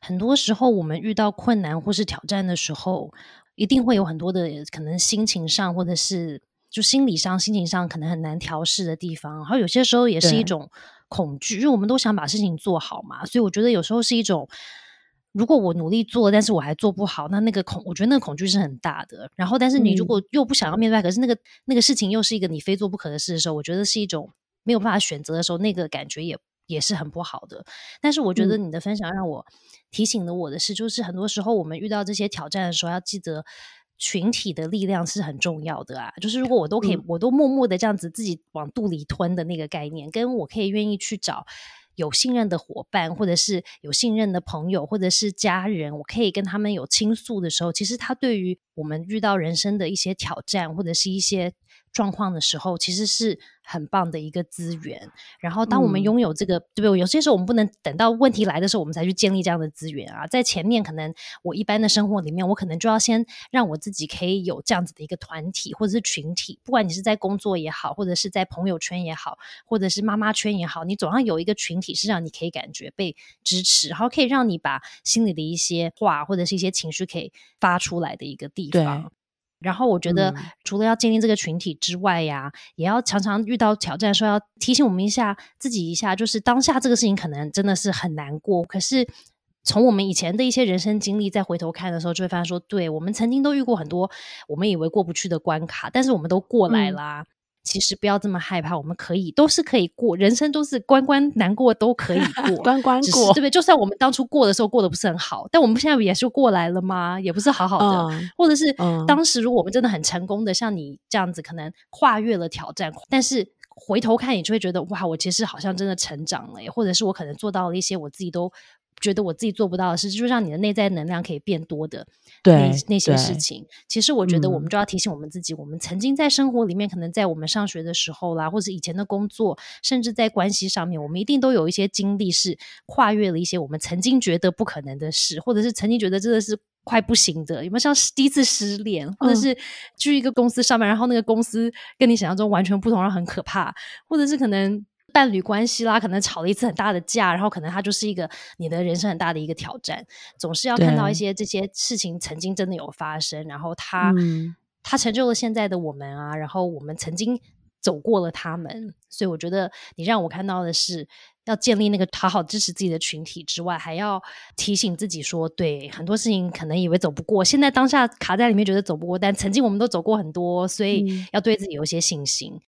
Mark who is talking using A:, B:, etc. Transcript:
A: 很多时候我们遇到困难或是挑战的时候，一定会有很多的可能心情上或者是就心理上、心情上可能很难调试的地方。然后有些时候也是一种恐惧，因为我们都想把事情做好嘛，所以我觉得有时候是一种。如果我努力做，但是我还做不好，那那个恐，我觉得那个恐惧是很大的。然后，但是你如果又不想要面对，可是那个那个事情又是一个你非做不可的事的时候，我觉得是一种没有办法选择的时候，那个感觉也也是很不好的。但是，我觉得你的分享让我提醒了我的是，就是很多时候我们遇到这些挑战的时候，要记得群体的力量是很重要的啊。就是如果我都可以，我都默默的这样子自己往肚里吞的那个概念，跟我可以愿意去找。有信任的伙伴，或者是有信任的朋友，或者是家人，我可以跟他们有倾诉的时候，其实他对于我们遇到人生的一些挑战，或者是一些。状况的时候，其实是很棒的一个资源。然后，当我们拥有这个，对不对？有些时候我们不能等到问题来的时候，我们才去建立这样的资源啊。在前面，可能我一般的生活里面，我可能就要先让我自己可以有这样子的一个团体或者是群体。不管你是在工作也好，或者是在朋友圈也好，或者是妈妈圈也好，你总要有一个群体是让你可以感觉被支持，然后可以让你把心里的一些话或者是一些情绪可以发出来的一个地方。然后我觉得，除了要建立这个群体之外呀，也要常常遇到挑战的时候，要提醒我们一下自己一下，就是当下这个事情可能真的是很难过。可是从我们以前的一些人生经历再回头看的时候，就会发现说，对我们曾经都遇过很多我们以为过不去的关卡，但是我们都过来啦。其实不要这么害怕，我们可以都是可以过，人生都是关关难过都可以过，
B: 关关过，
A: 对不对？就算我们当初过的时候过得不是很好，但我们现在也是过来了吗？也不是好好的，或者是当时如果我们真的很成功的，像你这样子，可能跨越了挑战，但是回头看，你就会觉得哇，我其实好像真的成长了，或者是我可能做到了一些我自己都。觉得我自己做不到的事，就是让你的内在能量可以变多的那那些事情。其实我觉得，我们就要提醒我们自己，我们曾经在生活里面，可能在我们上学的时候啦，或者以前的工作，甚至在关系上面，我们一定都有一些经历，是跨越了一些我们曾经觉得不可能的事，或者是曾经觉得真的是快不行的。有没有像第一次失恋，或者是去一个公司上班，然后那个公司跟你想象中完全不同，然后很可怕，或者是可能。伴侣关系啦，可能吵了一次很大的架，然后可能它就是一个你的人生很大的一个挑战。总是要看到一些这些事情曾经真的有发生，然后它它成就了现在的我们啊，然后我们曾经走过了他们。所以我觉得你让我看到的是，要建立那个好好支持自己的群体之外，还要提醒自己说，对很多事情可能以为走不过，现在当下卡在里面觉得走不过，但曾经我们都走过很多，所以要对自己有一些信心。